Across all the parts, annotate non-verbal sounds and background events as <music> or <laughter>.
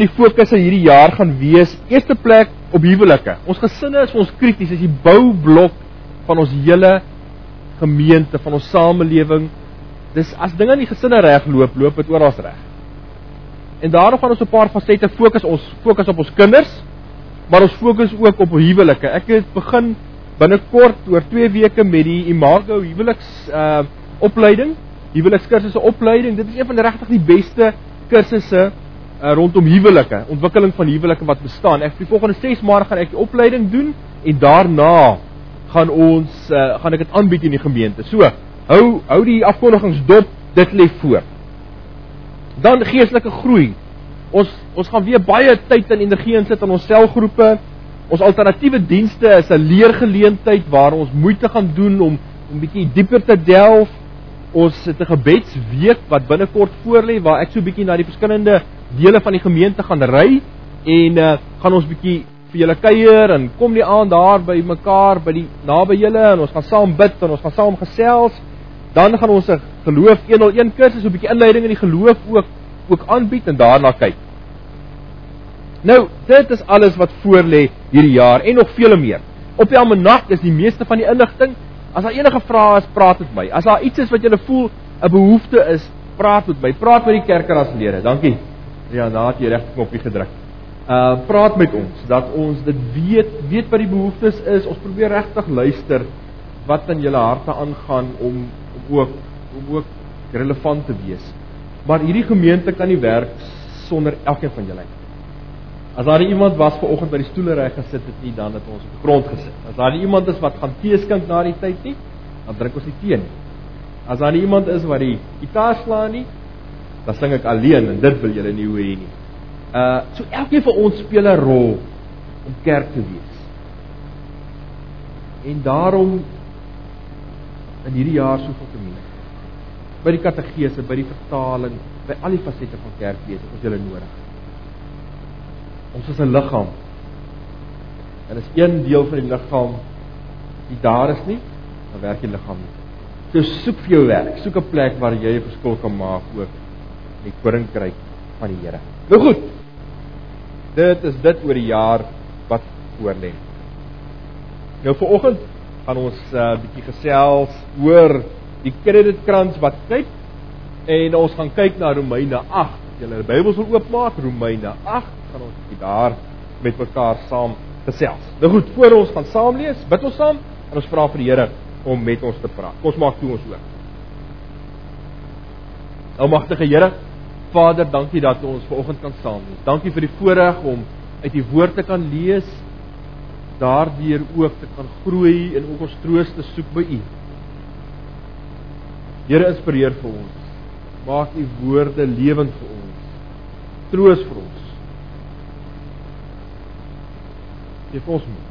die fokus hierdie jaar gaan wees eerste plek op huwelike. Ons gesinne is vir ons krities, is die boublok van ons hele gemeente, van ons samelewing. Dis as dinge in die gesinne reg loop, loop dit oral reg. En daarom gaan ons 'n paar fasette fokus. Ons fokus op ons kinders, maar ons fokus ook op huwelike. Ek het begin binnekort oor 2 weke met die Imago huweliks uh opleiding, huwelikskursusse opleiding. Dit is een van regtig die beste kursusse uh, rondom huwelike, ontwikkeling van huwelike wat bestaan. Ek vir die volgende 6 maande gaan ek die opleiding doen en daarna gaan ons uh, gaan ek dit aanbied in die gemeente. So, hou hou die afkondigings dop, dit lê voor. Dan geestelike groei. Ons ons gaan weer baie tyd en energie insit in ons selgroepe. Ons alternatiewe dienste is 'n leergeleentheid waar ons moeite gaan doen om om bietjie dieper te delf. Ons het 'n gebedsweek wat binnekort voorlê waar ek so bietjie na die verskillende dele van die gemeente gaan ry en uh, gaan ons bietjie vir julle kuier en kom die aand daar by mekaar by die naby julle en ons gaan saam bid en ons gaan saam gesels dan gaan ons 'n geloof 101 kursus 'n bietjie inleiding in die geloof ook ook aanbied en daarna kyk. Nou, dit is alles wat voor lê hierdie jaar en nog vele meer. Op die almanak is die meeste van die inligting. As daar enige vrae is, praat met my. As daar iets is wat jy voel 'n behoefte is, praat met my. Praat met die kerkraadslede. Dankie. Ja, daar het jy regtig knoppie gedruk. Uh praat met ons dat ons dit weet, weet wat die behoeftes is. Ons probeer regtig luister wat in julle harte aangaan om ook om ook relevant te wees. Maar hierdie gemeente kan nie werk sonder elkeen van julle. As daar iemand was ver oggend by die stoele reg gesit het nie, dan het ons op die grond gesit. As daar iemand is wat gaan tee skink na die tyd nie, dan drink ons nie tee nie. As daar iemand is wat die gitaar slaan nie, dan sing ek alleen en dit wil julle nie hoor nie. Uh so elkeen van ons speel 'n rol om kerk te wees. En daarom in hierdie jaar soveel te min. By die kategese, by die vertaling, by al die fasette van kerkwees, ons julle nodig. Ons is 'n liggaam. En as een deel van die liggaam nie daar is nie, dan werk die liggaam nie. So soek vir jou werk, soek 'n plek waar jy 'n verskil kan maak ook die koninkryk van die Here. Nou goed. Dit is dit oor die jaar wat voor lê. Nou vir oggend gaan ons 'n uh, bietjie gesels oor die kredietkrans wat kyk en ons gaan kyk na Romeine 8. Julle Bybels wil oopmaak Romeine 8 gaan ons bietjie daar met mekaar saam gesels. Nou goed, voor ons gaan saam lees, bid ons saam en ons vra vir die Here om met ons te praat. Kom ons maak toe ons oop. Almagtige Here, Vader, dankie dat ons ver oggend kan saam wees. Dankie vir die voorreg om uit die woord te kan lees daardeur ook te kan groei en ook ons troos te soek by U. Here inspireer vir ons. Maak U woorde lewend vir ons. Troos vir ons. Geef ons moed.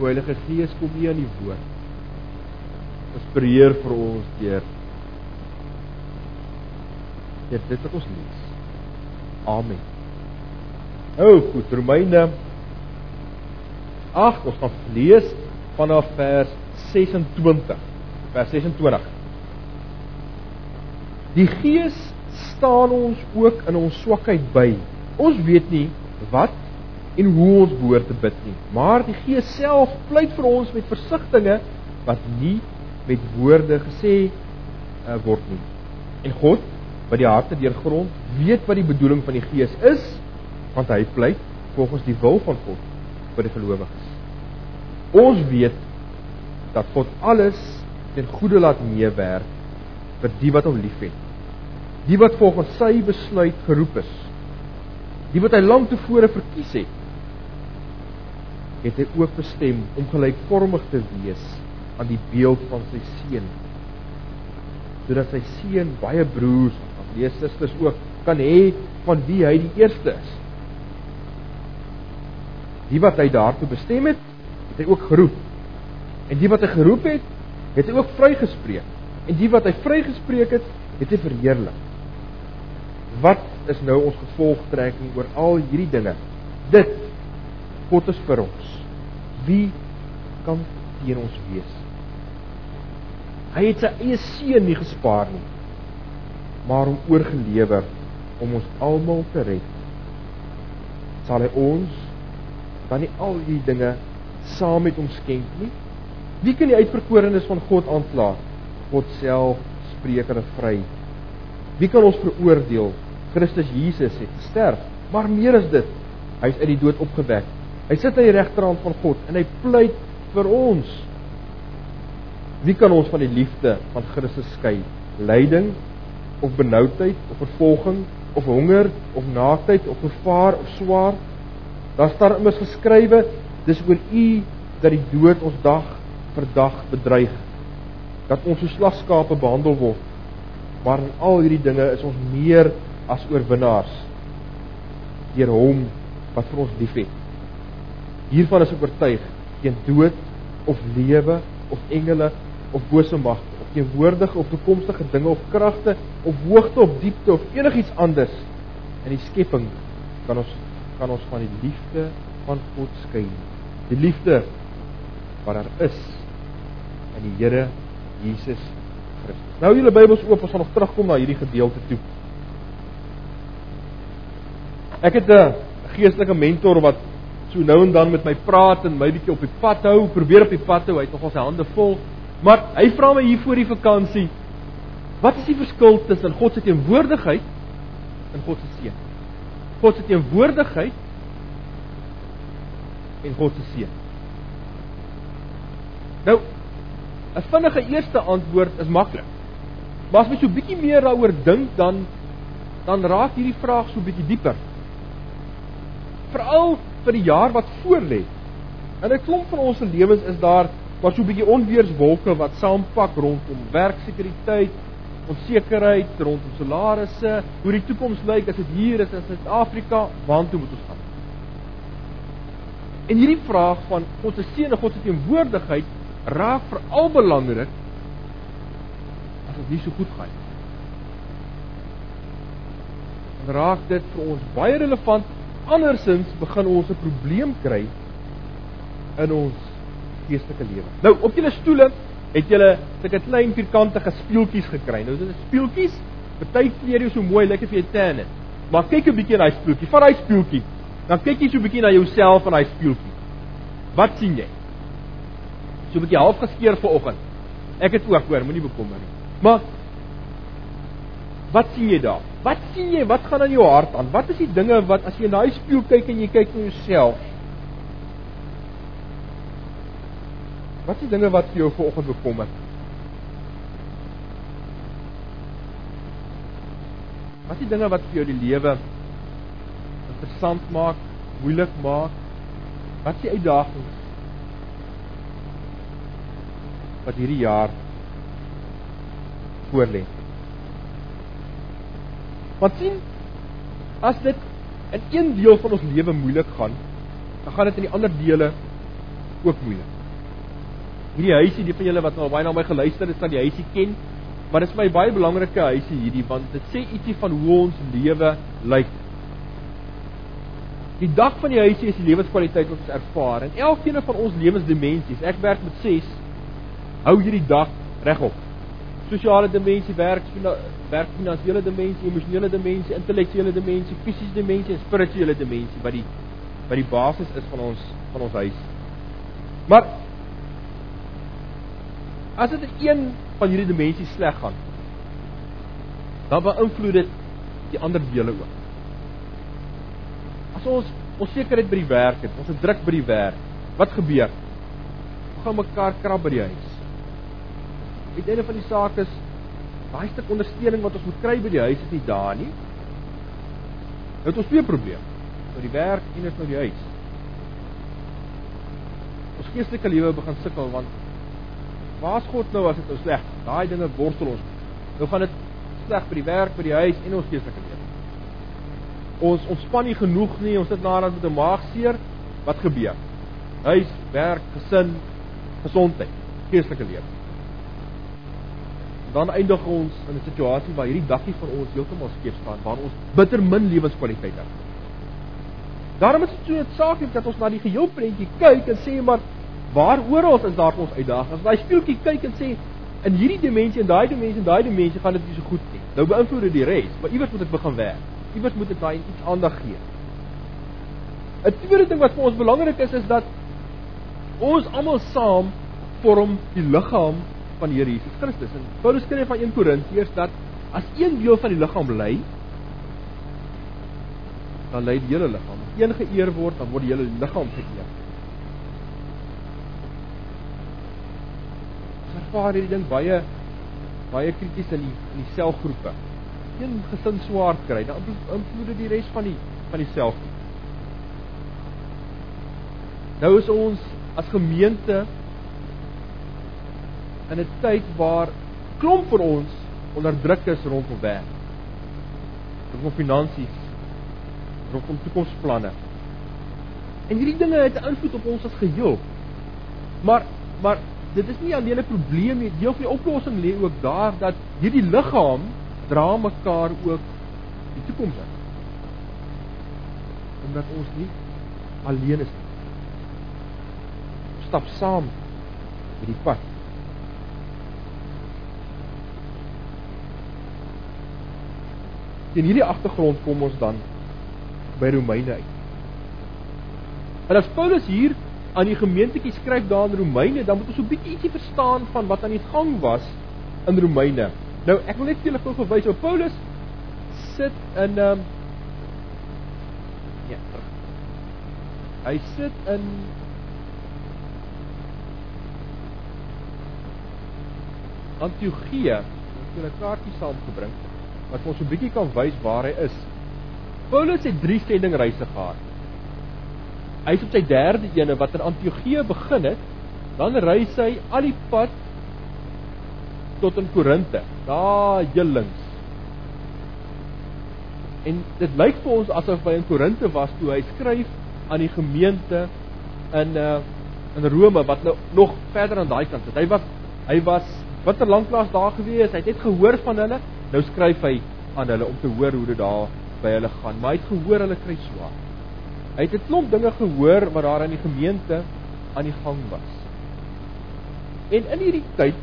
O Heilige Gees, kom U aan die woord. Inspireer vir ons deur deur dit wat ons lees. Amen. O, goed, Romeine. 8 ons gaan lees vanaf vers 26 vers 26 Die Gees staan ons ook in ons swakheid by. Ons weet nie wat en hoe ons behoort te bid nie maar die Gees self pleit vir ons met versigtings wat nie met woorde gesê uh, word nie. En God wat die harte deurgrond weet wat die bedoeling van die Gees is want hy pleit volgens die wil van God vir die gelowiges Ons weet dat God alles ten goeie laat meewerk vir die wat hom liefhet. Die wat volgens sy besluit geroep is. Die wat hy lank tevore verkies het, het hy ook bestem om gelykvormig te wees aan die beeld van sy seun. Sodat sy seun baie broers en lees susters ook kan hê van wie hy die eerste is. Die wat hy daartoe bestem het, het hy ook geroep. En die wat hy geroep het, het hy ook vrygespreek. En die wat hy vrygespreek het, het hy verheerlik. Wat is nou ons gevolgtrekking oor al hierdie dinge? Dit God is vir ons. Wie kan teen ons wees? Hy het sy eie seun nie gespaar nie, maar hom oorgelewer om ons almal te red, sal hy ons dan nie al die dinge saam met hom skenk nie? Wie kan die uitverkorenes van God aankla? God self spreek hulle vry. Wie kan ons veroordeel? Christus Jesus het gesterf, maar meer as dit, hy is uit die dood opgewek. Hy sit aan die regterhand van God en hy pleit vir ons. Wie kan ons van die liefde van Christus skei? Lyding of benoudheid of vervolging of honger of naaktheid of gevaar of swaar? Daar staan immers geskrywe: Dis oor U dat die dood ons dag vir dag bedreig. Dat ons so slagskape behandel word. Maar in al hierdie dinge is ons meer as oorwinnaars deur Hom wat vir ons liefhet. Hiervan is ek oortuig, geen dood of lewe of engele of bose magte teenwoordige of toekomstige dinge of kragte of hoogte of diepte of enigiets anders in die skepping kan ons kan ons van die liefde van God skei. Die liefde wat daar is in die Here Jesus Christus. Nou julle Bybels oop, ons gaan nog terugkom na hierdie gedeelte toe. Ek het 'n geestelike mentor wat so nou en dan met my praat en my bietjie op die pad hou, probeer op die pad hou, hy het nogal sy hande vol. Maar hy vra my hier voor die vakansie, wat is die verskil tussen God se teenwoordigheid en God se seën? God se teenwoordigheid en God se seën. Nou, 'n vinnige eerste antwoord is maklik. Maar as jy so bietjie meer daaroor dink, dan dan raak hierdie vraag so bietjie dieper. Veral vir die jaar wat voorlê. In 'n klomp van ons lewens is daar maar so 'n bietjie onweerswolke wat saampak rondom werksekuriteit, onsekerheid rondom salarisse, hoe die toekoms lyk as dit hier is in Suid-Afrika, waartoe moet ons gaan? En hierdie vraag van God se seën en God se teenwoordigheid raak veral belangrik as dit nie so goed gaan nie. Dan raak dit vir ons baie relevant andersins begin ons 'n probleem kry in ons geestelike lewe. Nou op julle stoele het julle sulke klein vierkantige speeltjies gekry. Nou dit is speeltjies. Party kleer jou so mooi, lyk of jy 'n tan het. Maar kyk 'n bietjie na daai speeltjie. Vat daai speeltjie. Dan kyk jy so 'n bietjie na jouself in daai speeltjie. Wat sien jy? So 'n bietjie half geskeur vanoggend. Ek het ook hoor, moenie bekommer nie. Maar wat sien jy daar? Wat sien jy? Wat gaan in jou hart aan? Wat is die dinge wat as jy na daai spieël kyk en jy kyk na jouself? Wat is dinge wat vir jou vanoggend bekommer? Wat is die dinge wat vir jou die lewe interessant maak, moeilik maak? Wat is die uitdagings? Wat hierdie jaar voorlê? Want sien, as dit in een deel van ons lewe moeilik gaan, dan gaan dit in die ander dele ook moeilik. Hierdie huisie, die van julle wat nou baie na my geluister het, sal die huisie ken, maar dit is my baie belangrike huisie hierdie want dit sê ietsie van hoe ons lewe lyk. Die dak van die huisie is die lewenskwaliteit wat ons ervaar en elkeen van ons lewensdimensies, ek werk met 6, hou hierdie dak regop sosiale dimensie, werk werk finansiële dimensie, emosionele dimensie, intellektuele dimensie, fisiese dimensie en spirituele dimensie wat die wat die basis is van ons van ons huis. Maar as dit een van hierdie dimensies sleg gaan, dan beïnvloed dit die ander dele ook. As ons onsekerheid by die werk het, ons het druk by die werk, wat gebeur? Ons gaan mekaar krap by die huis die einde van die saak is daai stuk ondersteuning wat ons moet kry by die huis is nie daar nie. Nou het ons twee probleme. By die werk en net by die huis. Ons geestelike lewe begin sukkel want waar's God nou as dit nou sleg? Daai dinge worstel ons. Nou gaan dit sleg by die werk, by die huis en ons geestelike lewe. Ons ontspan nie genoeg nie, ons sit nadat met 'n maagseer. Wat gebeur? Huis, werk, gesin, gesondheid, geestelike lewe dan eindig ons in 'n situasie waar hierdie daggie van ons heeltemal skeef staan, waar ons bitter min lewenskwaliteit het. Daarom is dit so noodsaaklik dat ons na die geheel prentjie kyk en sê maar waar oral is daar ons uitdagings. Daai speeltjie kyk en sê in hierdie dimensie en daai dimensie en daai dimensie gaan dit nie so goed nie. Nou beïnvloed dit die res, maar iewers moet ek begin werk. iewers moet ek daai iets aandag gee. 'n Tweede ding wat vir ons belangrik is is dat ons almal saam vorm die liggaam van die Here Jesus Christus. En Paulus skryf van 1 Korintiërs dat as een deel van die liggaam ly, dan ly die hele liggaam. As een geëer word, dan word die hele liggaam geëer. Ervaar hierdie ding baie baie krities in die in die selgroepe. Een gesin swaar kry, dan invloed dit die res van die van die selgroep. Nou is ons as gemeente in 'n tyd waar klomp vir ons onder druk is rondom werk. Rondom finansies, rondom toekomsplanne. En hierdie dinge het 'n invloed op ons as geheel. Maar maar dit is nie alleen 'n probleem nie, deel van die oplossing lê ook daar dat hierdie liggaam dra mekaar ook die toekoms in. Omdat ons nie alleen is nie. Stap saam met die pad. In hierdie agtergrond kom ons dan by Romeine uit. En as Paulus hier aan die gemeentetjie skryf daar in Romeine, dan moet ons so 'n bietjie ietsie verstaan van wat aan die gang was in Romeine. Nou, ek wil net vir julle gou verwys op Paulus sit in ehm um, ja. Hy sit in Antiochië. Ek het 'n kaartjie saamgebring wat ons so 'n bietjie kan wys waar hy is. Paulus het 3 sendingreise gehad. Hy's op sy derde ene wat in Antiochië begin het, dan reis hy al die pad tot in Korinte. Daar hellings. En dit lyk vir ons asof hy in Korinte was toe hy skryf aan die gemeente in uh in Rome wat nou nog verder aan daai kant is. Hy was hy was bitter lanklaas daar gewees. Hy het net gehoor van hulle. Nou skryf hy aan hulle om te hoor hoe dit daar by hulle gaan. Maar hy het gehoor hulle kry swaar. Hy het 'n klomp dinge gehoor wat daar in die gemeente aan die gang was. En in hierdie tyd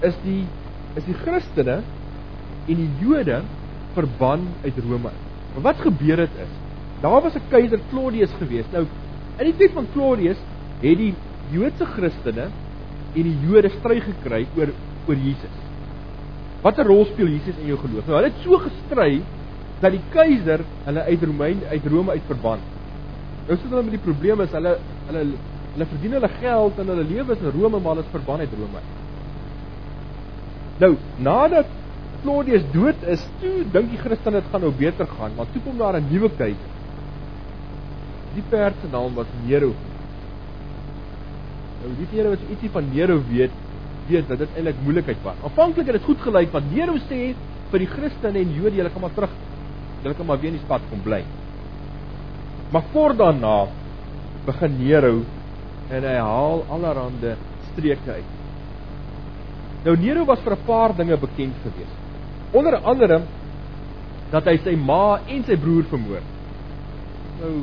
is die is die Christene en die Jode verban uit Rome. Maar wat gebeur het is, daar was 'n keiser Claudius gewees. Nou, in die tyd van Claudius het die Joodse Christene en die Jode stry gekry oor oor Jesus. Watter rol speel Jesus in jou geloof? Nou, hulle het so gestry dat die keiser hulle uit Romein uit Rome uit verban. Nou sit hulle met die probleem is hulle hulle hulle verdien hulle geld en hulle lewe in Rome maar hulle is verban uit Rome. Nou, nadat Claudius dood is, toe dink die Christene dit gaan nou beter gaan, maar toe kom daar 'n nuwe keiser. Die perd se naam was Nero. Nou, die Here wat ietsie van Nero weet, weet dat dit eintlik moeilikheid was. Aanvanklik het dit goed gelyk want Nero sê vir die Christene en Jode, julle kan maar terug. Julle kan maar weer in die stad kom bly. Maar kort daarna begin Nero en hy haal allerhande streke uit. Nou Nero was vir 'n paar dinge bekend geweest. Onder andere dat hy sy ma en sy broer vermoor. Nou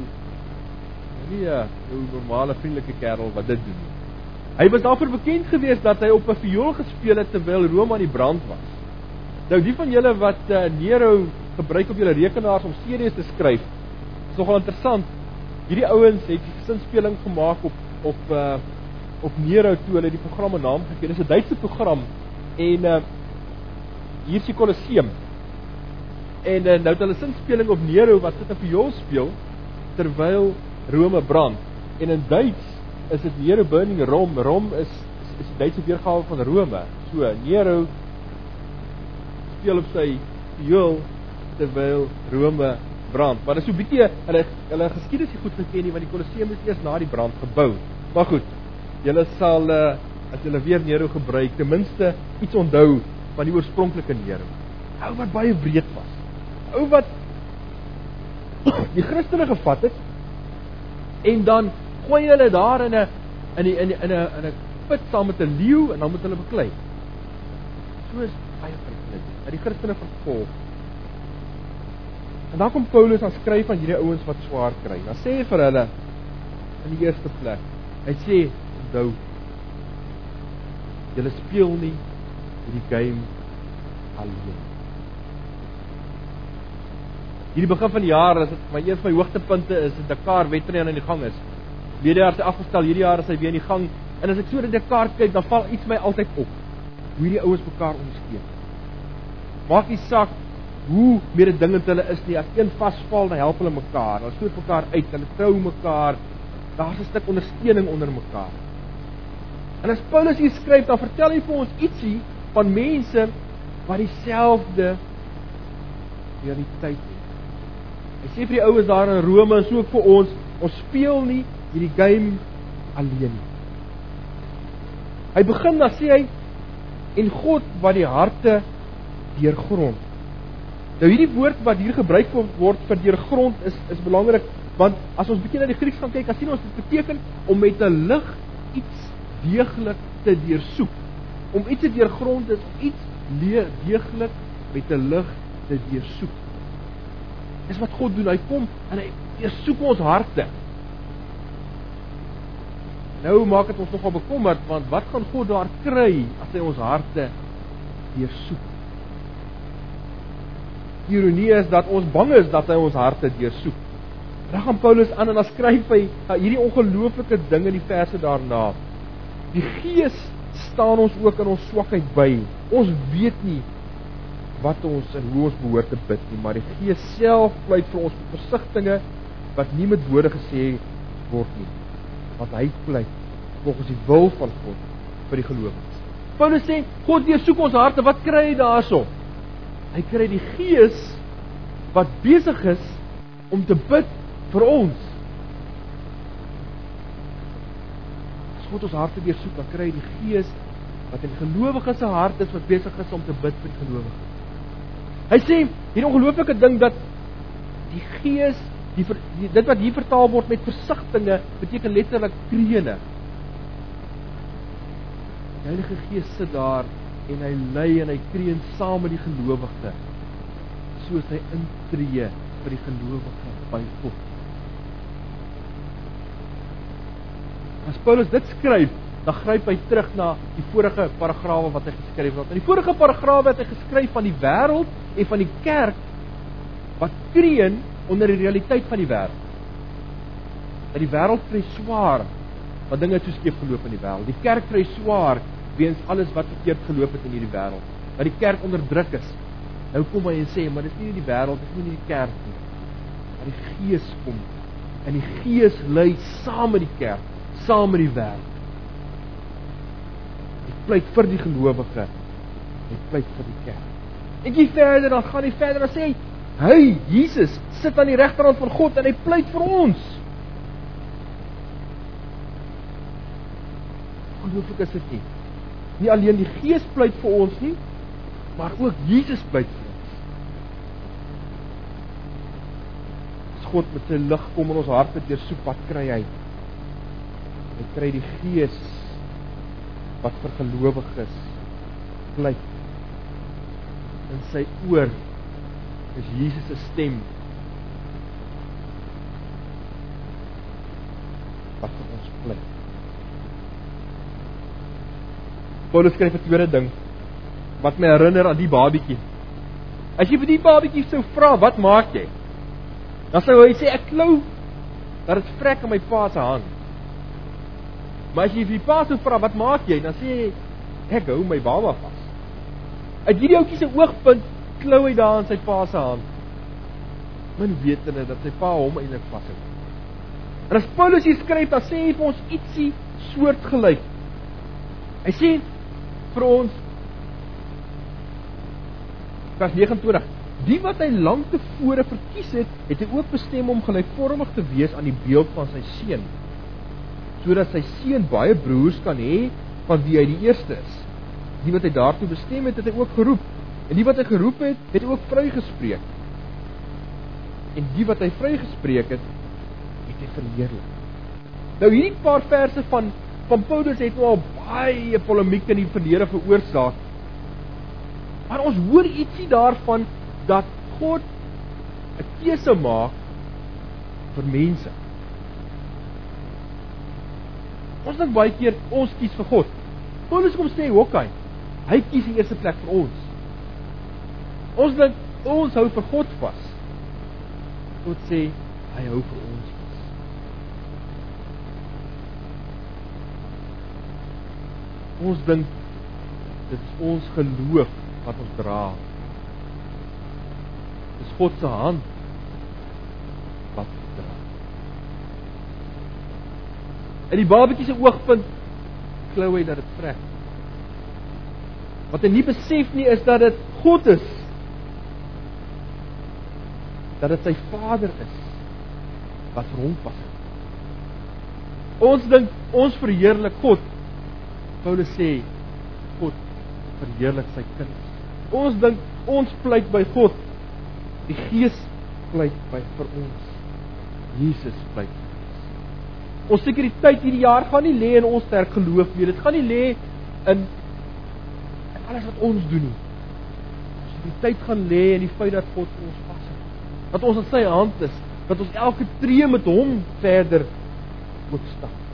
nie 'n normale vriendelike kerel wat dit doen nie. Hy was daarvoor bekend geweest dat hy op 'n viool gespeel het terwyl Rome aan die brand was. Nou die van julle wat uh, Nero gebruik op julle rekenaars om series te skryf, is nogal interessant. Hierdie ouens het 'n sinspeling gemaak op op uh op Nero toe hulle die programme naam gegee. Dit is 'n Duitse program en uh hier is die Kolosseum. En uh, nou het hulle sinspeling op Nero wat sit 'n viool speel terwyl Rome brand. En in Duits is dit Nero burning Rome. Rome is is die Duitse weergawe van Rome. So Nero speel op sy viool terwyl Rome brand. Maar dit is so 'n bietjie hulle hulle geskiedenis goed geken nie want die Kolosseum is eers na die brand gebou. Maar goed. Julle sal uh, as julle weer Nero gebruik, ten minste iets onthou van die oorspronklike Nero. Ou wat baie wreed was. Ou wat <coughs> die Christene gevat het en dan gooi hulle daar in 'n in die, in die, in 'n in 'n put saam met 'n leeu en dan moet hulle beklei. So is baie vreeslik. Dat die Christene vervolg En dan kom Paulus aan skryf aan hierdie ouens wat swaar kry. Dan sê hy vir hulle in die eerste plek, hy sê, "Onthou, julle speel nie hierdie game alleen." hierdie begin van die jaar is dit my een van my hoogtepunte is die Dakar wedren aan die gang is. Hierdie jaar het hy afgestel, hierdie jaar is hy weer in die gang. En as ek so na Dakar kyk, dan val iets my altyd op. Hoe hierdie ouens mekaar ondersteun. Maak nie saak hoe mededingend hulle is nie. As een vasval, dan help hulle mekaar. Hulle stoot mekaar uit, hulle trou mekaar. Daar's 'n stuk ondersteuning onder mekaar. En as Paulus hier skryf, dan vertel hy vir ons ietsie van mense wat dieselfde realiteit het. Hy sê vir die ouens daar in Rome en so ook vir ons, ons speel nie hierdie game alleen nie. Hy begin dan sê hy en God wat die harte deurgrond. Nou hierdie woord wat hier gebruik word vir deurgrond is is belangrik want as ons bietjie na die Grieks gaan kyk, dan sien ons dit beteken om met 'n lig iets deeglik te deursoek. Om iets te deurgrond is om iets deeglik met 'n lig te deursoek. Dis wat God doen. Hy kom en hy deursoek ons harte. Nou maak dit ons nogal bekommerd want wat gaan God daar kry as hy ons harte deursoek? Ironie is dat ons bang is dat hy ons harte deursoek. Dan gaan Paulus aan en dan skryf hy hierdie ongelooflike ding in die verse daarna. Die Gees staan ons ook in ons swakheid by. Ons weet nie wat ons en hoe ons behoort te bid nie, maar die Gees self pleit vir ons met versigtings wat nie met woorde gesê word nie. Want hy pleit volgens die wil van God vir die gelowiges. Paulus sê God deursoek ons harte. Wat kry hy daarso? Hy kry die Gees wat besig is om te bid vir ons. As God ons harte deursoek, dan kry hy die Gees wat in gelowiges se hart is wat besig is om te bid vir gelowiges. Hy sê hierdie ongelooflike ding dat die Gees die, die dit wat hier vertaal word met versigtings beteken letterlik krene. Die Heilige Gees sit daar en hy lei en hy kreun saam met die gelowige soos hy intree vir die gelowige by God. As Paulus dit skryf, dan gryp hy terug na die vorige paragrawe wat hy geskryf het. In die vorige paragrawe het hy geskryf van die wêreld en van die kerk wat kreun onder die realiteit van die wêreld. Dat die wêreld kry swaar want dinge het so skeef geloop in die wêreld. Die kerk kry swaar weens alles wat verkeerd geloop het in hierdie wêreld. Dat die kerk onderdruk is. Nou kom hy en sê, maar dis nie die wêreld, dis nie die kerk nie. Maar die Gees kom en die Gees lei saam met die kerk, saam met die wêreld. Hy pleit vir die gelowige. Hy pleit vir die kerk. En jy verder dan gaan hy verder en sê, "Hy, Jesus, sit aan die regterhand van God en hy pleit vir ons." Ongelooflik is dit nie. Nie alleen die Gees pleit vir ons nie, maar ook Jesus pleit vir ons. As God met sy lig kom in ons harte deur soek wat kry hy? Hy kry die Gees wat vir gelowiges pleit in sy oor is Jesus se stem wat vir ons pleit. Paulus skryf 'n tweede ding wat my herinner aan die babietjie. As jy vir die babietjie sou vra, "Wat maak jy?" Dan sou hy sê, "Ek klou dat dit vrek in my pa se hand." Maar as jy vir die pa sou vra, "Wat maak jy?" dan sê hy, "Ek hou my baba vas." Uit hierdie ouetjie se oogpunt klou hy daar in sy pa se hand. Men weet hulle dat sy pa hom eintlik vashou. En as Paulus hier skryf, dan sê hy vir ons ietsie soortgelyk. Hy sê vir ons vers 29 Die wat hy lank tevore verkies het, het hy ook bestem om gelykvormig te wees aan die beeld van sy seun, sodat sy seun baie broers kan hê van wie hy die eerste is. Die wat hy daartoe bestem het, het hy ook geroep. En die wat hy geroep het, het hy ook vrygespreek. En die wat hy vrygespreek het, het hy verheerlik. Nou hierdie paar verse van van Paulus het nou al baie polemiek in die verlede veroorsaak. Maar ons hoor ietsie daarvan dat God 'n keuse maak vir mense. Ons dink baie keer ons kies vir God. Paulus kom sê, "Oké, okay, hy kies die eerste plek vir ons." Ons dink ons hou vir God vas. God sê hy hou vir ons. Ons dink dit is ons geloof wat ons dra. Dis God se hand wat dra. En die babatjie se oogpunt glo hy dat dit trek. Wat hy nie besef nie is dat dit God is. Dat dit sy Vader is wat vir hom pas. Ons dink ons verheerlik God. Paulus sê God verheerlik sy kinders. Ons dink ons pleit by God. Die Gees pleit by vir ons. Jesus pleit. Ons sekuriteit hierdie jaar gaan nie lê in ons sterk geloof nie. Dit gaan nie lê in alles wat ons doen nie. Die tyd gaan lê in die feit dat God vir ons vashou. Dat ons in sy hand is, dat ons elke tree met hom verder moet stap.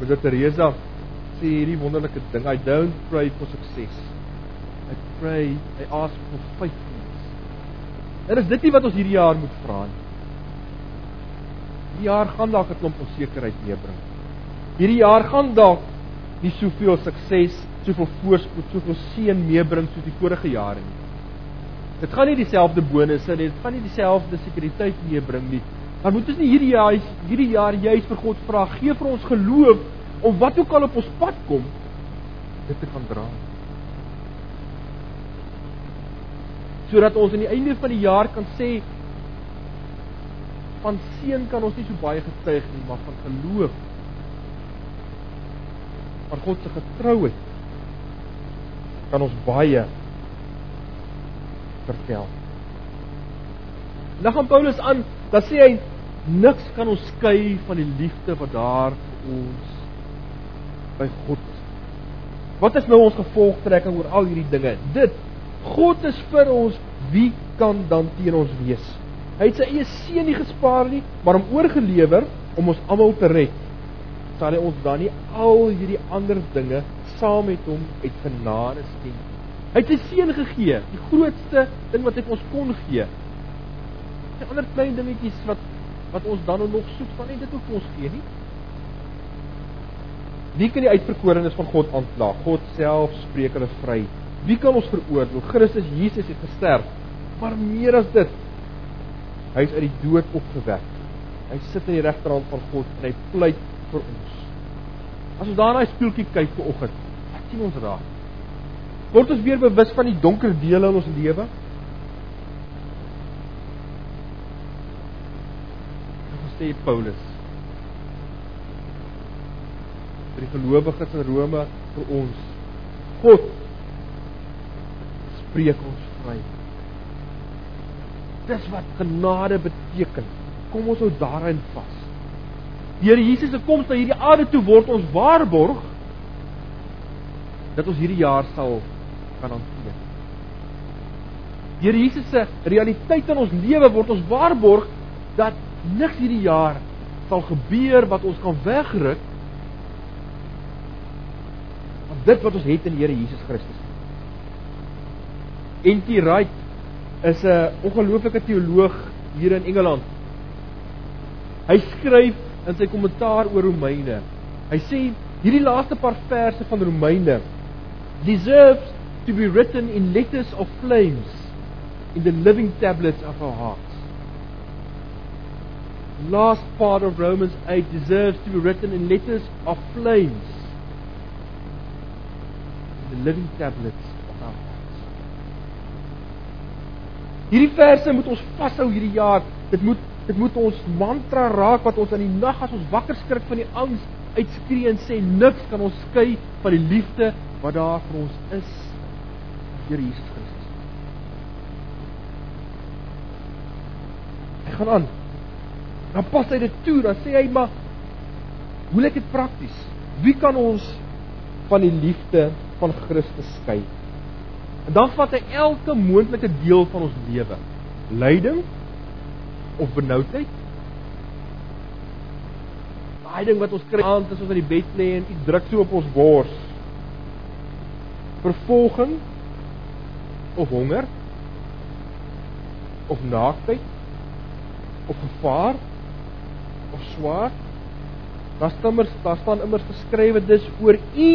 Moeder Teresa sê hierdie wonderlike ding, I don't pray for success. I pray, I ask for faithfulness. En is dit nie wat ons hierdie jaar moet vra nie? Hierdie jaar gaan dalk 'n klomp onsekerheid meebring. Hierdie jaar gaan dalk nie soveel sukses, soveel voorspoed, soveel seën meebring soos die vorige jare nie. Dit gaan nie dieselfde bonusse nie, dit gaan nie dieselfde sekuriteit meebring nie. Maar moet ons nie hierdie jaar hierdie jaar juis vir God vra, gee vir ons geloof om wat ook al op ons pad kom dit te kan dra. Sodat ons aan die einde van die jaar kan sê van seën kan ons nie so baie getuig nie, maar van geloof van God se getrouheid kan ons baie vertel. Dan gaan Paulus aan, dan sê hy niks kan ons skei van die liefde wat daar vir ons by God is. Wat is nou ons gevolgtrekking oor al hierdie dinge? Dit God is vir ons, wie kan dan teen ons wees? Hy het sy eie seun nie gespaar nie, maar hom oorgelewer om ons almal te red sal hy ons dan nie al hierdie ander dinge saam met hom uit genade skenk. Hy het sy seun gegee, die grootste ding wat hy ons kon gee. Die ander klein dingetjies wat wat ons dan nog soek van nie dit hoef ons gee nie. Wie kan die uitverkorenes van God aankla? God self spreek hulle vry. Wie kan ons veroordeel? Christus Jesus het gesterf. Maar meer as dit, hy is uit die dood opgewek. Hy sit aan die regterhand van God en hy pleit vir ons. As ons daarna 'n speeltjie kyk vir oggend, wat sien ons raak? Word ons weer bewus van die donker dele in ons lewe? Wat sê Paulus? vir die gelowiges in Rome vir ons. God spreek ons vry. Dis wat genade beteken. Kom ons hou daarin vas. Here Jesus se koms na hierdie aarde toe word ons waarborg dat ons hierdie jaar sal kan. Die Here Jesus se realiteit in ons lewe word ons waarborg dat niks hierdie jaar sal gebeur wat ons kan wegruk van dit wat ons het in die Here Jesus Christus. N.T. Wright is 'n ongelooflike teoloog hier in Engeland. Hy skryf in sy kommentaar oor Romeine. Hy sê hierdie laaste paar verse van Romeine deserves to be written in letters of flames in the living tablets of our hearts. Last part of Romans 8 deserves to be written in letters of flames the living tablets of our hearts. Hierdie verse moet ons vashou hierdie jaar. Dit moet Dit moet ons mantra raak wat ons in die nag as ons wakker skrik van die angs uitskree en sê niks kan ons skei van die liefde wat daar vir ons is deur Jesus Christus. Hy gaan aan. Dan pas hy dit toe, dan sê hy maar hoe lyk dit prakties? Wie kan ons van die liefde van Christus skei? En dan vat hy elke moontlike deel van ons lewe. Lyding, of benoudheid. Daai ding wat ons kry aand as ons in die bed lê en iets druk so op ons bors. Vervolging of honger. of naaktheid of gevaar of swaard. Daar staan immers daar staan immers geskrywe dis oor u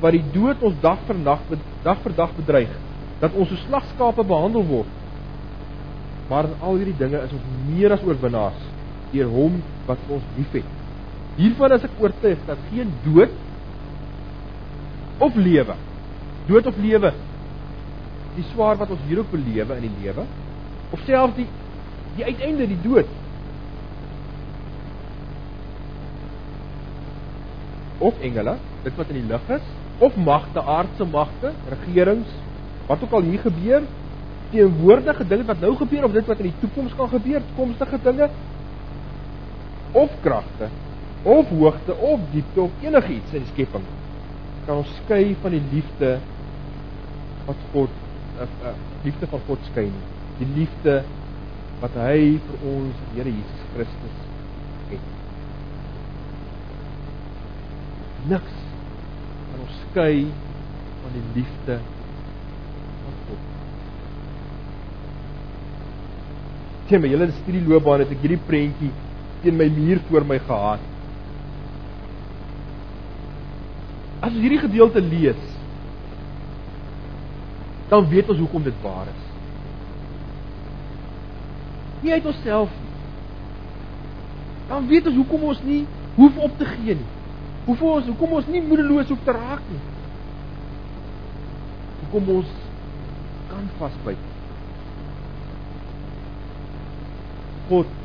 wat die dood ons dag vir dag dag vir dag bedreig dat ons so slagskape behandel word. Maar in al hierdie dinge is ons meer as oorwinnaars deur hom wat ons liefhet. Hiervan is ek oortuig dat geen dood of lewe, dood of lewe, die swaar wat ons hier op belewe in die lewe, of selfs die die uiteinde die dood of engele, dit wat in die lug is, of magte, aardse magte, regerings, wat ook al hier gebeur, teenwoordige dinge wat nou gebeur of dit wat in die toekoms kan gebeur, toekomstige dinge of kragte of hoogte of diepte of enigiets in die skepping kan ons skei van die liefde wat God uh, uh, liefde van God skyn, die liefde wat hy vir ons Here Jesus Christus het. Niks kan ons skei van die liefde van God. Teen my hele studieloopbaan het ek hierdie prentjie teen my muur voor my gehad. As ons hierdie gedeelte lees, dan weet ons hoekom dit waar is. Nie uit onsself nie. Dan weet ons hoekom ons nie hoef op te gee nie. Hoekom ons hoekom ons nie moedeloos hoef te raak nie. Hoekom ons kan vasbyt. God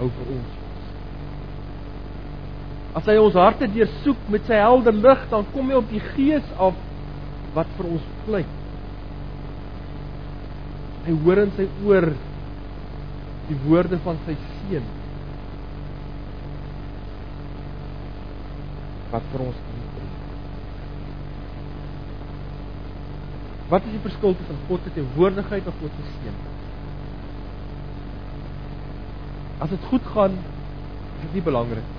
hou vir ons. As hy ons harte deursoek met sy helder lig, dan kom hy op die gees af wat vir ons pleit. Hy hoor in sy oor die woorde van sy seun wat vir ons inbring. Wat is die verskil tussen God se teenwoordigheid en God se seën? As dit goed gaan, is dit nie belangrik.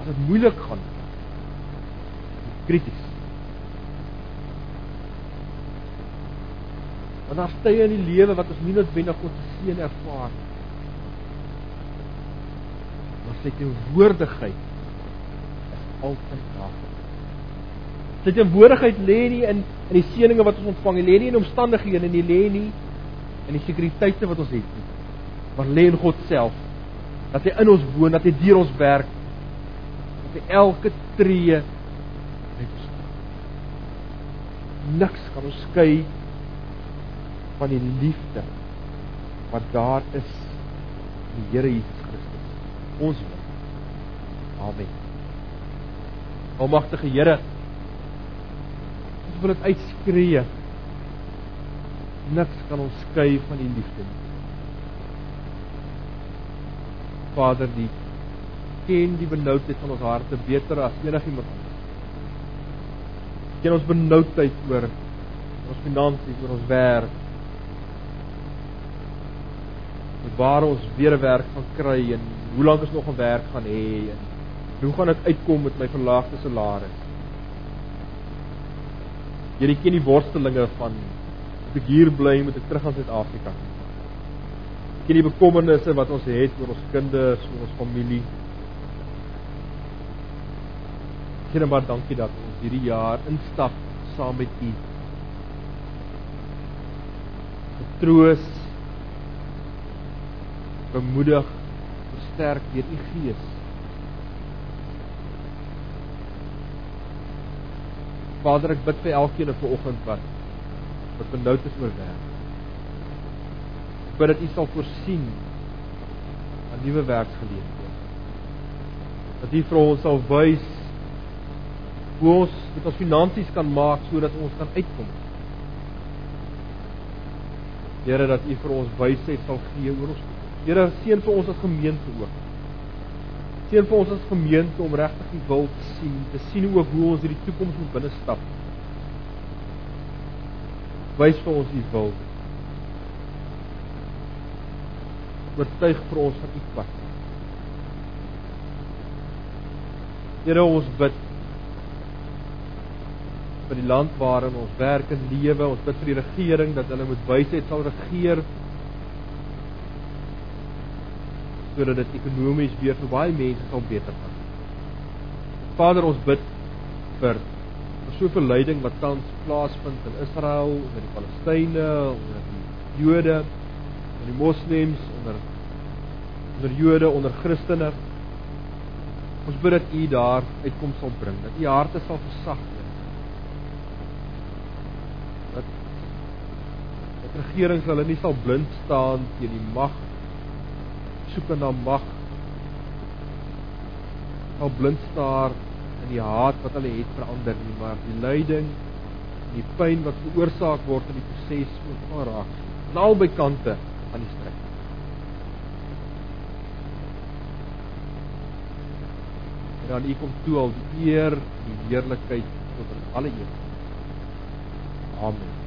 As dit moeilik gaan, krities. Want daar stye in die lewe wat ons nie noodwendig God se seën ervaar nie. Maar sy teenwoordigheid is altyd daar. Sy teenwoordigheid lê nie in in die seëninge wat ons ontvang nie, lê nie in omstandighede nie, lê nie in die sekuriteite wat ons het nie. Maar lê in God self. Dat hy in ons woon, dat hy deur ons werk. Dat hy elke tree met ons niks kan ons skei van die liefde wat daar is die Here Christus. Ons wil. Amen. Almagtige Here, ons wil dit uitskree. Niks kan ons skei van die liefde nie. Vader, die ken die benoudheid van ons harte beter as enigiemand anders ken ons benoudheid oor ons finansies, oor ons werk. Waar ons weer 'n werk gaan kry en hoe lank ons nog 'n werk gaan hê en hoe gaan ek uitkom met my verlaagde salaris? Jy ken die worstelinge van moet ek hier bly, moet ek terug gaan Suid-Afrika? Ken die bekommernisse wat ons het oor ons kinders, oor ons familie? Here maar dankie dat ons hierdie jaar instap saam met U. Getroos, bemoedig, versterk deur U Gees. Vader, ek bid vir elkeen 'n oggend wat wat benoud is oor werk. Bid dat U sal voorsien aan nuwe werksgeleenthede. Dat U vir ons sal wys hoe ons met ons finansies kan maak sodat ons kan uitkom. Here dat U vir ons wysheid sal gee oor ons. Here seën vir ons as gemeente ook. Seën vir ons as gemeente om regtig die wil te sien, te sien ook hoe ons hierdie toekoms moet binne stap. Wys vir ons U wil. Oortuig vir ons van U pad. Here ons bid vir die land waarin ons werk en lewe. Ons bid vir die regering dat hulle met wysheid sal regeer. Sodat dit ekonomies weer vir baie mense sal beter gaan. Vader, ons bid vir vir soveel lyding wat tans plaasvind in Israel, onder die Palestynë, onder die Jode, onder die Moslems, onder onder Jode, onder Christene. Ons bid dat U daar uitkoms sal bring, dat U harte sal versag. Dat dat regerings hulle nie sal blind staan teen die mag soeke na mag sal blind staar in die haat wat hulle het vir ander nie maar die lyding en die pyn wat veroorsaak word in die proses moet van raak aan albei kante van die stryd. En dan u kom toe al die eer die heerlikheid tot in alle ewigheid amen